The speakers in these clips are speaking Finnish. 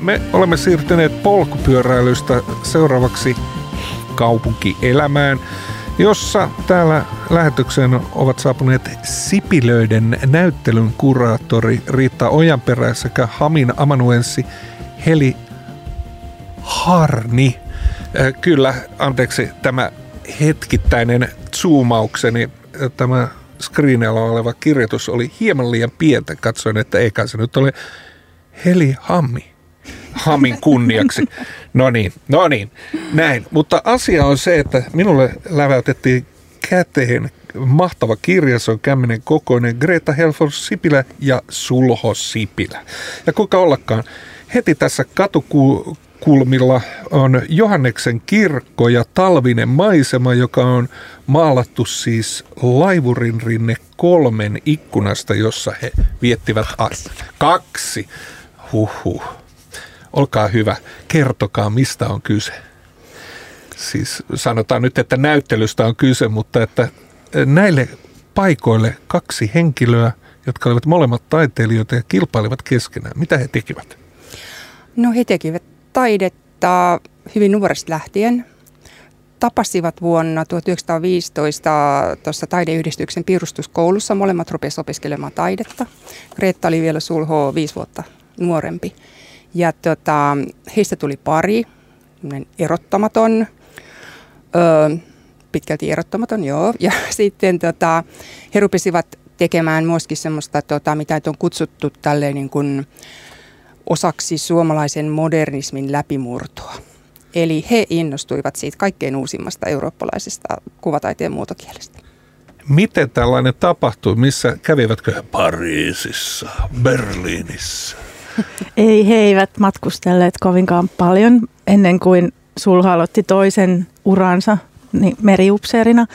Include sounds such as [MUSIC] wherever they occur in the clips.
Me olemme siirtyneet polkupyöräilystä seuraavaksi kaupunkielämään, jossa täällä lähetykseen ovat saapuneet Sipilöiden näyttelyn kuraattori Riitta Ojanperä sekä Hamin amanuenssi Heli Harni. Äh, kyllä, anteeksi, tämä hetkittäinen zoomaukseni, äh, tämä screenilla oleva kirjoitus oli hieman liian pientä. Katsoin, että eikä se nyt ole Heli Hammi. Hamin kunniaksi. No niin, no niin, näin. Mutta asia on se, että minulle läväytettiin käteen mahtava kirja, se on kämmenen kokoinen, Greta Helfors Sipilä ja Sulho Sipilä. Ja kuinka ollakaan, heti tässä katuku kulmilla on Johanneksen kirkko ja talvinen maisema, joka on maalattu siis Laivurin rinne kolmen ikkunasta, jossa he viettivät kaksi. Huhhuh. Olkaa hyvä, kertokaa mistä on kyse. Siis sanotaan nyt, että näyttelystä on kyse, mutta että näille paikoille kaksi henkilöä, jotka olivat molemmat taiteilijoita ja kilpailivat keskenään. Mitä he tekivät? No he tekivät taidetta hyvin nuoresta lähtien. Tapasivat vuonna 1915 tuossa taideyhdistyksen piirustuskoulussa. Molemmat rupesivat opiskelemaan taidetta. Greta oli vielä sulho viisi vuotta nuorempi. Ja tota, heistä tuli pari, erottamaton, öö, pitkälti erottamaton, joo. Ja [LAUGHS] sitten tota, he rupesivat tekemään myöskin semmoista, tota, mitä on kutsuttu tälleen niin kuin, osaksi suomalaisen modernismin läpimurtoa. Eli he innostuivat siitä kaikkein uusimmasta eurooppalaisesta kuvataiteen muotokielestä. Miten tällainen tapahtui? Missä kävivätkö he Pariisissa, Berliinissä? [LAUGHS] Ei, he eivät matkustelleet kovinkaan paljon ennen kuin Sulha aloitti toisen uransa niin meriupseerina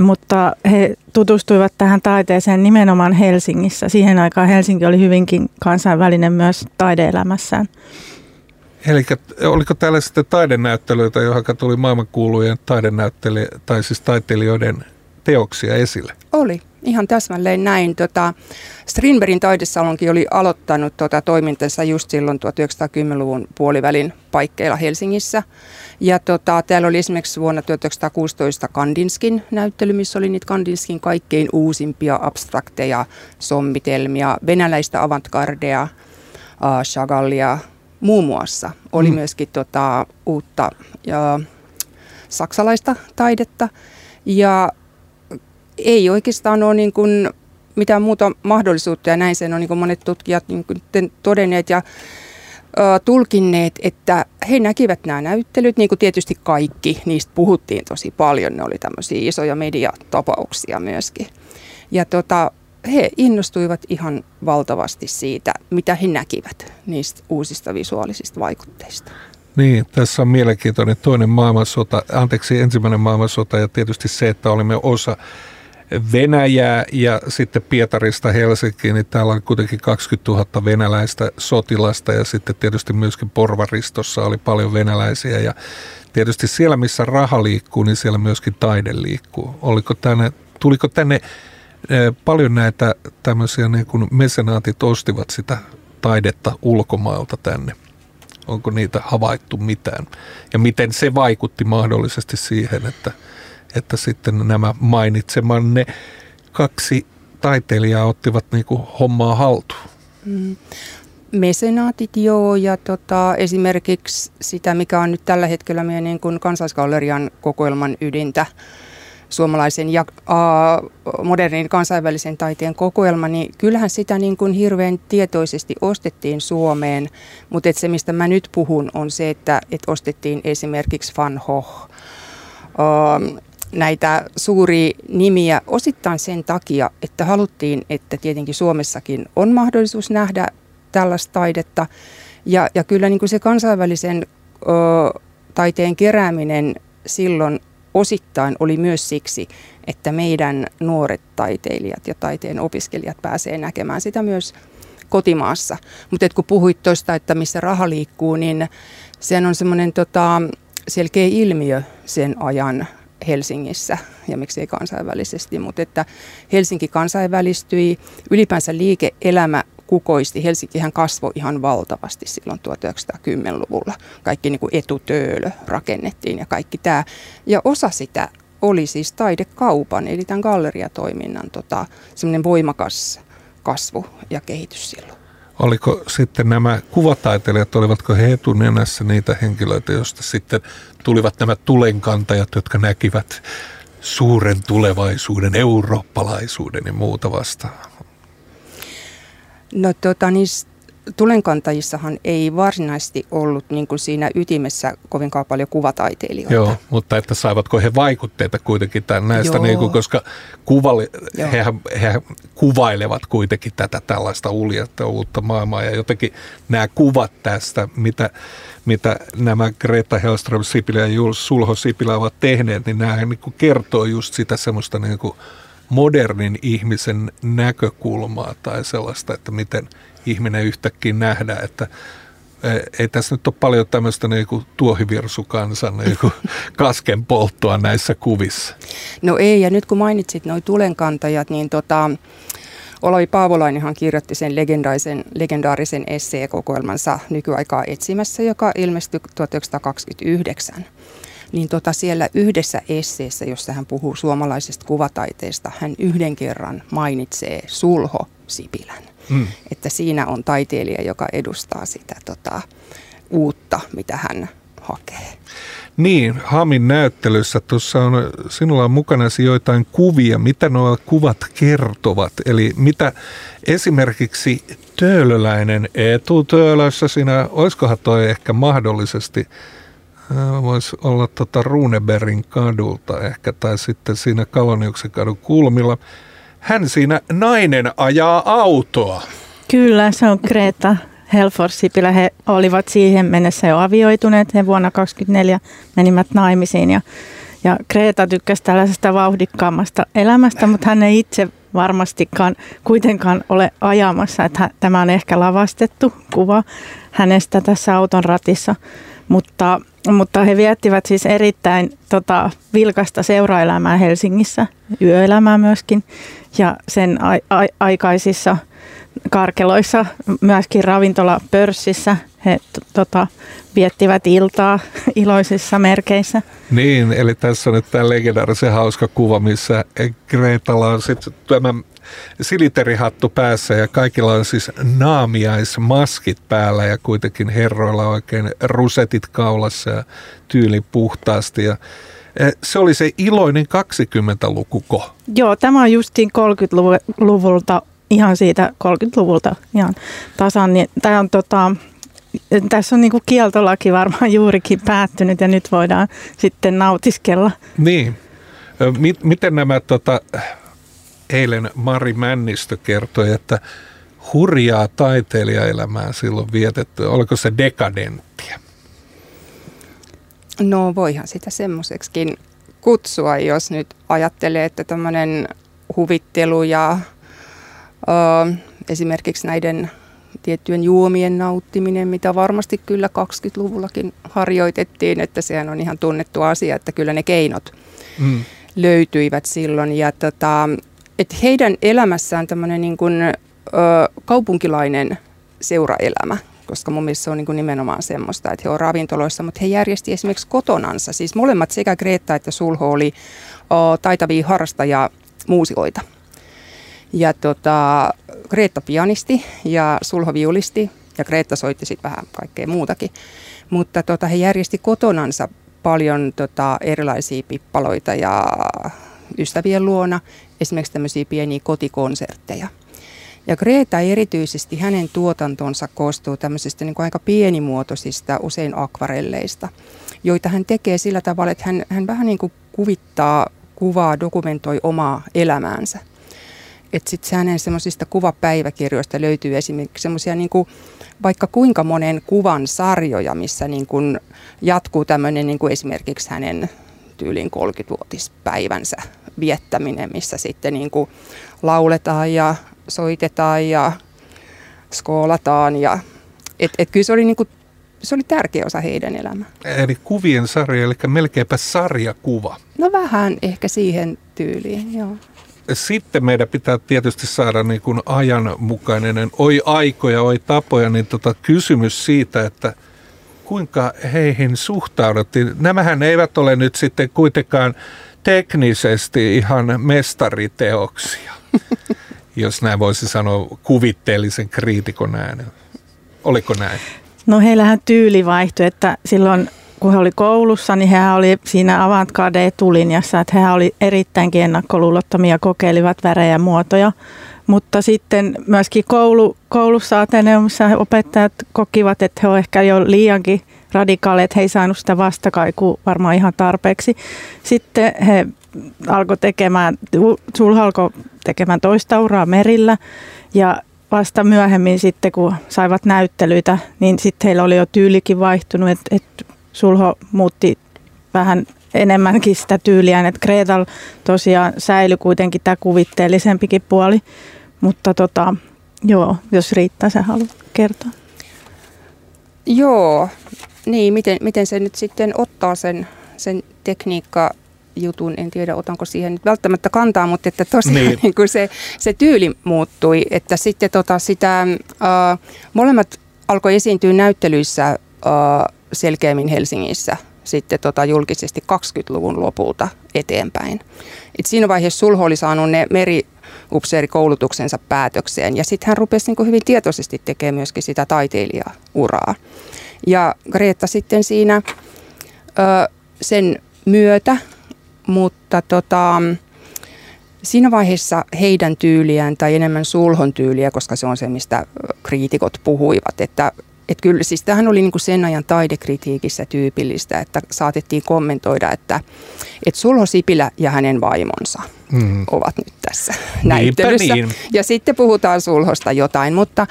mutta he tutustuivat tähän taiteeseen nimenomaan Helsingissä. Siihen aikaan Helsinki oli hyvinkin kansainvälinen myös taideelämässään. Eli oliko täällä sitten taidenäyttelyitä, johon tuli maailmankuulujen taidenäyttely, tai siis taiteilijoiden teoksia esille? Oli, ihan täsmälleen näin. Tota, Strindbergin taidesalonkin oli aloittanut tota, toimintansa just silloin 1910-luvun puolivälin paikkeilla Helsingissä. Ja tota, täällä oli esimerkiksi vuonna 1916 Kandinskin näyttely, missä oli niitä Kandinskin kaikkein uusimpia abstrakteja sommitelmia, venäläistä avantgardea, uh, Chagallia muun muassa. Oli mm. myöskin tota, uutta ja, saksalaista taidetta. Ja ei oikeastaan ole niin kuin mitään muuta mahdollisuutta ja näin sen on niin kuin monet tutkijat niin kuin todenneet ja tulkinneet, että he näkivät nämä näyttelyt, niin kuin tietysti kaikki, niistä puhuttiin tosi paljon, ne oli tämmöisiä isoja mediatapauksia myöskin. Ja tota, he innostuivat ihan valtavasti siitä, mitä he näkivät niistä uusista visuaalisista vaikutteista. Niin, tässä on mielenkiintoinen toinen maailmansota, anteeksi ensimmäinen maailmansota ja tietysti se, että olimme osa Venäjää ja sitten Pietarista Helsinkiin, niin täällä on kuitenkin 20 000 venäläistä sotilasta ja sitten tietysti myöskin Porvaristossa oli paljon venäläisiä ja tietysti siellä, missä raha liikkuu, niin siellä myöskin taide liikkuu. Oliko tänne, tuliko tänne eh, paljon näitä tämmöisiä niin kuin mesenaatit ostivat sitä taidetta ulkomailta tänne? Onko niitä havaittu mitään? Ja miten se vaikutti mahdollisesti siihen, että – että sitten nämä mainitsemanne kaksi taiteilijaa ottivat niin kuin hommaa haltuun. Mm. Mesenaatit joo, ja tota, esimerkiksi sitä, mikä on nyt tällä hetkellä meidän niin kuin kansallisgallerian kokoelman ydintä, suomalaisen ja uh, modernin kansainvälisen taiteen kokoelma, niin kyllähän sitä niin kuin hirveän tietoisesti ostettiin Suomeen, mutta et se, mistä mä nyt puhun, on se, että et ostettiin esimerkiksi Van uh, näitä suuria nimiä osittain sen takia, että haluttiin, että tietenkin Suomessakin on mahdollisuus nähdä tällaista taidetta. Ja, ja kyllä niin kuin se kansainvälisen ö, taiteen kerääminen silloin osittain oli myös siksi, että meidän nuoret taiteilijat ja taiteen opiskelijat pääsee näkemään sitä myös kotimaassa. Mutta kun puhuit tuosta, että missä raha liikkuu, niin sehän on semmoinen tota, selkeä ilmiö sen ajan Helsingissä ja miksei kansainvälisesti, mutta että Helsinki kansainvälistyi, ylipäänsä liike-elämä kukoisti. Helsinkihän kasvoi ihan valtavasti silloin 1910-luvulla. Kaikki niin kuin etutöölö rakennettiin ja kaikki tämä. Ja osa sitä oli siis taidekaupan, eli tämän galleriatoiminnan tota, semmoinen voimakas kasvu ja kehitys silloin. Oliko sitten nämä kuvataiteilijat, olivatko he etunenässä niitä henkilöitä, joista sitten tulivat nämä tulenkantajat, jotka näkivät suuren tulevaisuuden, eurooppalaisuuden ja muuta vastaavaa? No tota, niistä tulenkantajissahan ei varsinaisesti ollut niin kuin siinä ytimessä kovinkaan paljon kuvataiteilijoita. Joo, mutta että saivatko he vaikutteita kuitenkin tämän näistä, niin kuin, koska kuvalle, hehän, hehän kuvailevat kuitenkin tätä tällaista uljetta uutta maailmaa ja jotenkin nämä kuvat tästä, mitä, mitä nämä Greta Hellström Sipilä ja Jules Sulho Sipilä ovat tehneet, niin nämä niin kuin kertoo just sitä semmoista niin kuin modernin ihmisen näkökulmaa tai sellaista, että miten – ihminen yhtäkkiä nähdä, että ei tässä nyt ole paljon tämmöistä niin kuin tuohivirsukansan niin kuin [LAUGHS] kasken polttoa näissä kuvissa. No ei, ja nyt kun mainitsit nuo tulenkantajat, niin tota, Olavi Paavolainenhan kirjoitti sen legendaarisen, legendaarisen esseekokoelmansa nykyaikaa etsimässä, joka ilmestyi 1929. Niin tota siellä yhdessä esseessä, jossa hän puhuu suomalaisesta kuvataiteesta, hän yhden kerran mainitsee Sulho Sipilän. Mm. Että siinä on taiteilija, joka edustaa sitä tota, uutta, mitä hän hakee. Niin, Hamin näyttelyssä tuossa on, sinulla on mukana joitain kuvia, mitä nuo kuvat kertovat. Eli mitä esimerkiksi Töölöläinen Eetu Töölössä siinä, olisikohan toi ehkä mahdollisesti, äh, voisi olla tota Runebergin kadulta ehkä, tai sitten siinä Kaloniuksen kadun kulmilla – hän siinä nainen ajaa autoa. Kyllä, se on Greta Helfors-Sipilä. He olivat siihen mennessä jo avioituneet. He vuonna 2024 menivät naimisiin ja, ja Greta tykkäsi tällaisesta vauhdikkaammasta elämästä, mutta hän ei itse varmastikaan kuitenkaan ole ajamassa. Että tämä on ehkä lavastettu kuva hänestä tässä auton ratissa, mutta mutta he viettivät siis erittäin tota, vilkasta seuraelämää Helsingissä, yöelämää myöskin. Ja sen a- a- aikaisissa karkeloissa, myöskin ravintolapörssissä he tota, viettivät iltaa [LAUGHS] iloisissa merkeissä. Niin, eli tässä on nyt tämä legendaarisen hauska kuva, missä Gretalla on sitten tämä siliterihattu päässä ja kaikilla on siis naamiaismaskit päällä ja kuitenkin herroilla oikein rusetit kaulassa ja tyyli puhtaasti ja se oli se iloinen 20-lukuko. Joo, tämä on justiin 30-luvulta, ihan siitä 30-luvulta ihan tasan. Niin, tämä on tota, tässä on niin kuin kieltolaki varmaan juurikin päättynyt ja nyt voidaan sitten nautiskella. Niin. Miten nämä tota, eilen Mari Männistö kertoi, että hurjaa taiteilijaelämää silloin vietetty. Oliko se dekadenttia? No voihan sitä semmoiseksikin kutsua, jos nyt ajattelee, että tämmöinen huvittelu ja ö, esimerkiksi näiden tiettyjen juomien nauttiminen, mitä varmasti kyllä 20-luvullakin harjoitettiin, että sehän on ihan tunnettu asia, että kyllä ne keinot mm. löytyivät silloin. Ja tota, että heidän elämässään tämmöinen niin kuin, ö, kaupunkilainen seuraelämä, koska mun mielestä se on niin kuin nimenomaan semmoista, että he on ravintoloissa, mutta he järjesti esimerkiksi kotonansa. Siis molemmat sekä Greta että Sulho oli o, taitavia harrastajia muusikoita. Ja tota, Greta pianisti ja Sulho viulisti ja Greta soitti sitten vähän kaikkea muutakin. Mutta tota, he järjesti kotonansa paljon tota, erilaisia pippaloita ja ystävien luona esimerkiksi tämmöisiä pieniä kotikonsertteja. Ja Greta erityisesti hänen tuotantonsa koostuu tämmöisistä niin kuin aika pienimuotoisista, usein akvarelleista, joita hän tekee sillä tavalla, että hän, hän vähän niin kuin kuvittaa, kuvaa, dokumentoi omaa elämäänsä. Että sitten hänen semmoisista kuvapäiväkirjoista löytyy esimerkiksi semmoisia niin vaikka kuinka monen kuvan sarjoja, missä niin kuin jatkuu tämmöinen niin kuin esimerkiksi hänen tyyliin 30-vuotispäivänsä viettäminen, missä sitten niin kuin lauletaan ja soitetaan ja skoolataan. Ja, et, et kyllä se oli, niin kuin, se oli tärkeä osa heidän elämää. Eli kuvien sarja, eli melkeinpä sarjakuva. No vähän ehkä siihen tyyliin, joo. sitten meidän pitää tietysti saada niin kuin ajanmukainen, oi aikoja, oi tapoja, niin tota kysymys siitä, että kuinka heihin suhtauduttiin. Nämähän eivät ole nyt sitten kuitenkaan teknisesti ihan mestariteoksia, [LAUGHS] jos näin voisi sanoa kuvitteellisen kriitikon äänen. Oliko näin? No heillähän tyyli vaihtui, että silloin kun he oli koulussa, niin he oli siinä avantgarde etulinjassa, että he oli erittäinkin ennakkoluulottomia, kokeilivat värejä ja muotoja. Mutta sitten myöskin koulu, koulussa Ateneumissa opettajat kokivat, että he ovat ehkä jo liiankin radikaaleja, että he ei saanut sitä vastakaikua varmaan ihan tarpeeksi. Sitten he alkoi tekemään, Sulha alkoi tekemään toista uraa merillä ja vasta myöhemmin sitten, kun saivat näyttelyitä, niin sitten heillä oli jo tyylikin vaihtunut, että, että Sulho muutti vähän enemmänkin sitä tyyliä, että Gretal tosiaan säilyi kuitenkin tämä kuvitteellisempikin puoli, mutta tota, joo, jos riittää, sä haluat kertoa. Joo, niin miten, miten se nyt sitten ottaa sen, sen tekniikka jutun, en tiedä otanko siihen nyt välttämättä kantaa, mutta että tosiaan niin. [LAUGHS] Niin kuin se, se tyyli muuttui, että sitten tota sitä, äh, molemmat alkoi esiintyä näyttelyissä äh, selkeämmin Helsingissä sitten tota julkisesti 20-luvun lopulta eteenpäin. Et siinä vaiheessa Sulho oli saanut ne meri upseerikoulutuksensa päätökseen ja sitten hän rupesi niin hyvin tietoisesti tekemään myöskin sitä taiteilijauraa. Ja Greta sitten siinä ö, sen myötä, mutta tota, siinä vaiheessa heidän tyyliään tai enemmän sulhon tyyliä, koska se on se, mistä kriitikot puhuivat, että että kyllä siis tähän oli niin kuin sen ajan taidekritiikissä tyypillistä, että saatettiin kommentoida, että, että Sulho Sipilä ja hänen vaimonsa mm. ovat nyt tässä näyttelyssä. Niin. Ja sitten puhutaan Sulhosta jotain, mutta,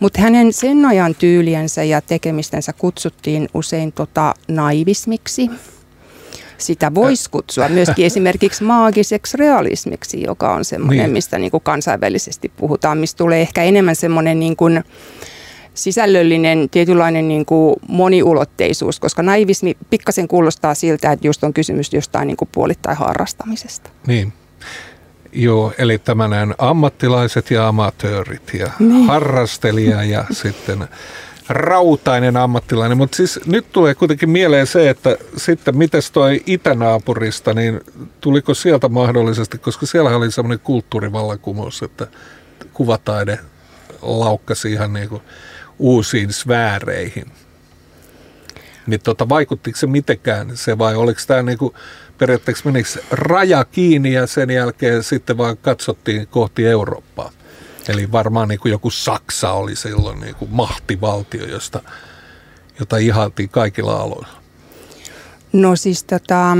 mutta hänen sen ajan tyyliensä ja tekemistensä kutsuttiin usein tota naivismiksi. Sitä voisi kutsua myöskin esimerkiksi maagiseksi realismiksi, joka on semmoinen, niin. mistä niin kuin kansainvälisesti puhutaan, mistä tulee ehkä enemmän semmoinen niin kuin, sisällöllinen tietynlainen niin kuin moniulotteisuus, koska naivismi pikkasen kuulostaa siltä, että just on kysymys jostain niin kuin puolittain harrastamisesta. Niin. Joo, eli tämmöinen ammattilaiset ja amatöörit ja niin. harrastelija ja sitten rautainen ammattilainen. Mutta siis nyt tulee kuitenkin mieleen se, että sitten mites toi itänaapurista, niin tuliko sieltä mahdollisesti, koska siellä oli semmoinen kulttuurivallankumous, että kuvataide laukkasi ihan niin kuin uusiin sfääreihin. Niin tota, vaikuttiko se mitenkään se vai oliko tämä niinku, periaatteessa menikö raja kiinni ja sen jälkeen sitten vaan katsottiin kohti Eurooppaa? Eli varmaan niin kuin joku Saksa oli silloin niin kuin mahtivaltio, josta, jota ihaltiin kaikilla aloilla. No siis tota,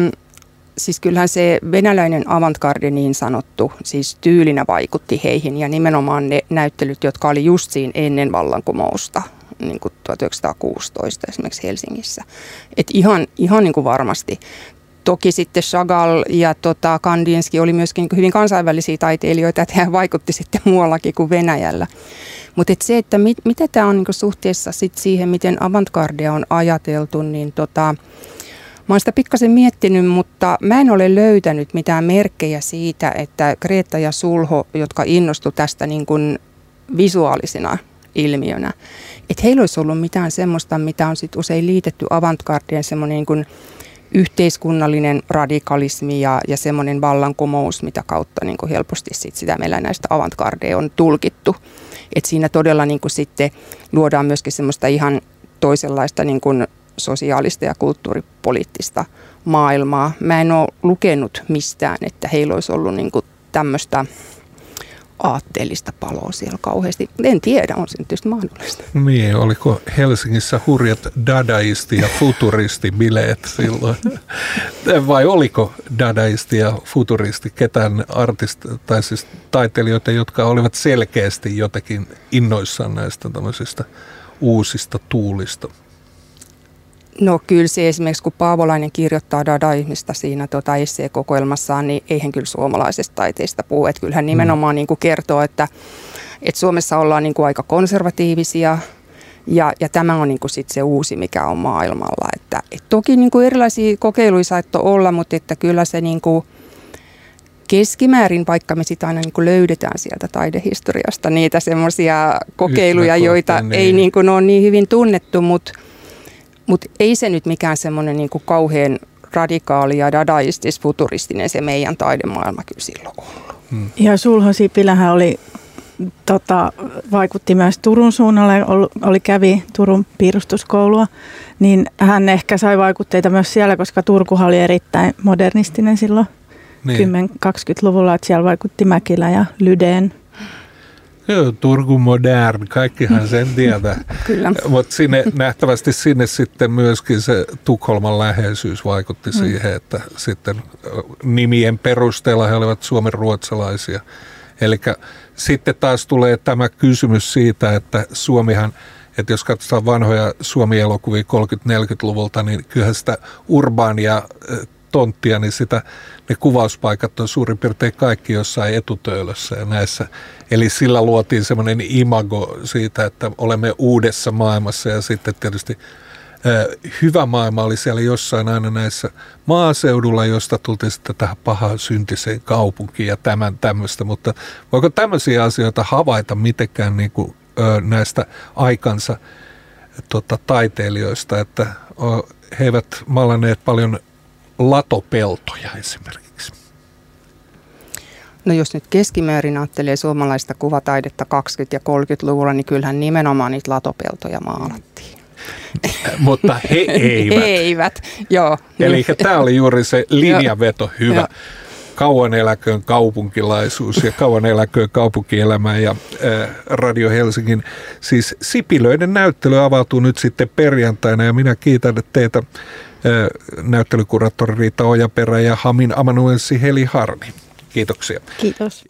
siis kyllähän se venäläinen avantgarde niin sanottu, siis tyylinä vaikutti heihin ja nimenomaan ne näyttelyt, jotka oli just siinä ennen vallankumousta, niin kuin 1916 esimerkiksi Helsingissä. Et ihan, ihan niin kuin varmasti. Toki sitten Chagall ja tota Kandinsky oli myöskin hyvin kansainvälisiä taiteilijoita, että he vaikutti sitten muuallakin kuin Venäjällä. Mutta et se, että mit, mitä tämä on niin suhteessa sit siihen, miten avantgardea on ajateltu, niin tota, Mä oon sitä pikkasen miettinyt, mutta mä en ole löytänyt mitään merkkejä siitä, että Kreta ja Sulho, jotka innostu tästä niin kuin visuaalisena ilmiönä, että heillä olisi ollut mitään semmoista, mitä on sit usein liitetty avantgardien semmoinen niin kuin yhteiskunnallinen radikalismi ja, ja semmoinen vallankumous, mitä kautta niin kuin helposti sit sitä meillä näistä avantgardeja on tulkittu. Et siinä todella niin kuin sitten luodaan myöskin semmoista ihan toisenlaista niin kuin sosiaalista ja kulttuuripoliittista maailmaa. Mä en ole lukenut mistään, että heillä olisi ollut niin tämmöistä aatteellista paloa siellä kauheasti. En tiedä, on se tietysti mahdollista. Niin, oliko Helsingissä hurjat dadaisti ja futuristi bileet silloin? Vai oliko dadaisti ja futuristi ketään artist, tai siis taiteilijoita, jotka olivat selkeästi jotenkin innoissaan näistä uusista tuulista? No kyllä se esimerkiksi, kun Paavolainen kirjoittaa dadaismista siinä tota esseekokoelmassaan, niin eihän kyllä suomalaisesta taiteesta puhu. Että kyllähän mm. nimenomaan niin kuin kertoo, että, että Suomessa ollaan niin kuin aika konservatiivisia ja, ja tämä on niin kuin sit se uusi, mikä on maailmalla. Että, et toki niin kuin erilaisia kokeiluja saattoi olla, mutta että kyllä se niin kuin, keskimäärin, vaikka me sitä aina niin kuin löydetään sieltä taidehistoriasta niitä semmoisia kokeiluja, joita niin. ei niin kuin ole niin hyvin tunnettu, mutta, mutta ei se nyt mikään semmoinen niin kuin kauhean radikaali ja dadaistis-futuristinen se meidän taidemaailma kyllä silloin ollut. Hmm. Ja Sulho Sipilähän oli, tota, vaikutti myös Turun suunnalle, oli, oli kävi Turun piirustuskoulua, niin hän ehkä sai vaikutteita myös siellä, koska Turkuhan oli erittäin modernistinen silloin niin. 10-20-luvulla, että siellä vaikutti Mäkilä ja Lydeen. Joo, Turku modern, kaikkihan sen [LAUGHS] tietää. Kyllä. Mutta sinne, nähtävästi sinne sitten myöskin se Tukholman läheisyys vaikutti mm. siihen, että sitten nimien perusteella he olivat suomen ruotsalaisia. Eli sitten taas tulee tämä kysymys siitä, että Suomihan, että jos katsotaan vanhoja Suomi-elokuvia 30-40-luvulta, niin kyllähän sitä urbaania tonttia, niin sitä, ne kuvauspaikat on suurin piirtein kaikki jossain etutöölössä ja näissä. Eli sillä luotiin semmoinen imago siitä, että olemme uudessa maailmassa ja sitten tietysti hyvä maailma oli siellä jossain aina näissä maaseudulla, josta tultiin sitten tähän pahaan syntiseen kaupunkiin ja tämän tämmöistä, mutta voiko tämmöisiä asioita havaita mitenkään niin kuin, näistä aikansa tota, taiteilijoista, että he eivät malanneet paljon latopeltoja esimerkiksi? No jos nyt keskimäärin ajattelee suomalaista kuvataidetta 20- ja 30-luvulla, niin kyllähän nimenomaan niitä latopeltoja maalattiin. Mutta he [LAUGHS] eivät. He eivät, joo. Eli tämä oli juuri se linjaveto, hyvä. Kauan eläköön kaupunkilaisuus ja kauan eläköön kaupunkielämä ja äh, Radio Helsingin. Siis Sipilöiden näyttely avautuu nyt sitten perjantaina ja minä kiitän teitä näyttelykuraattori Riita Ojaperä ja Hamin amanuensi Heli Harni. Kiitoksia. Kiitos.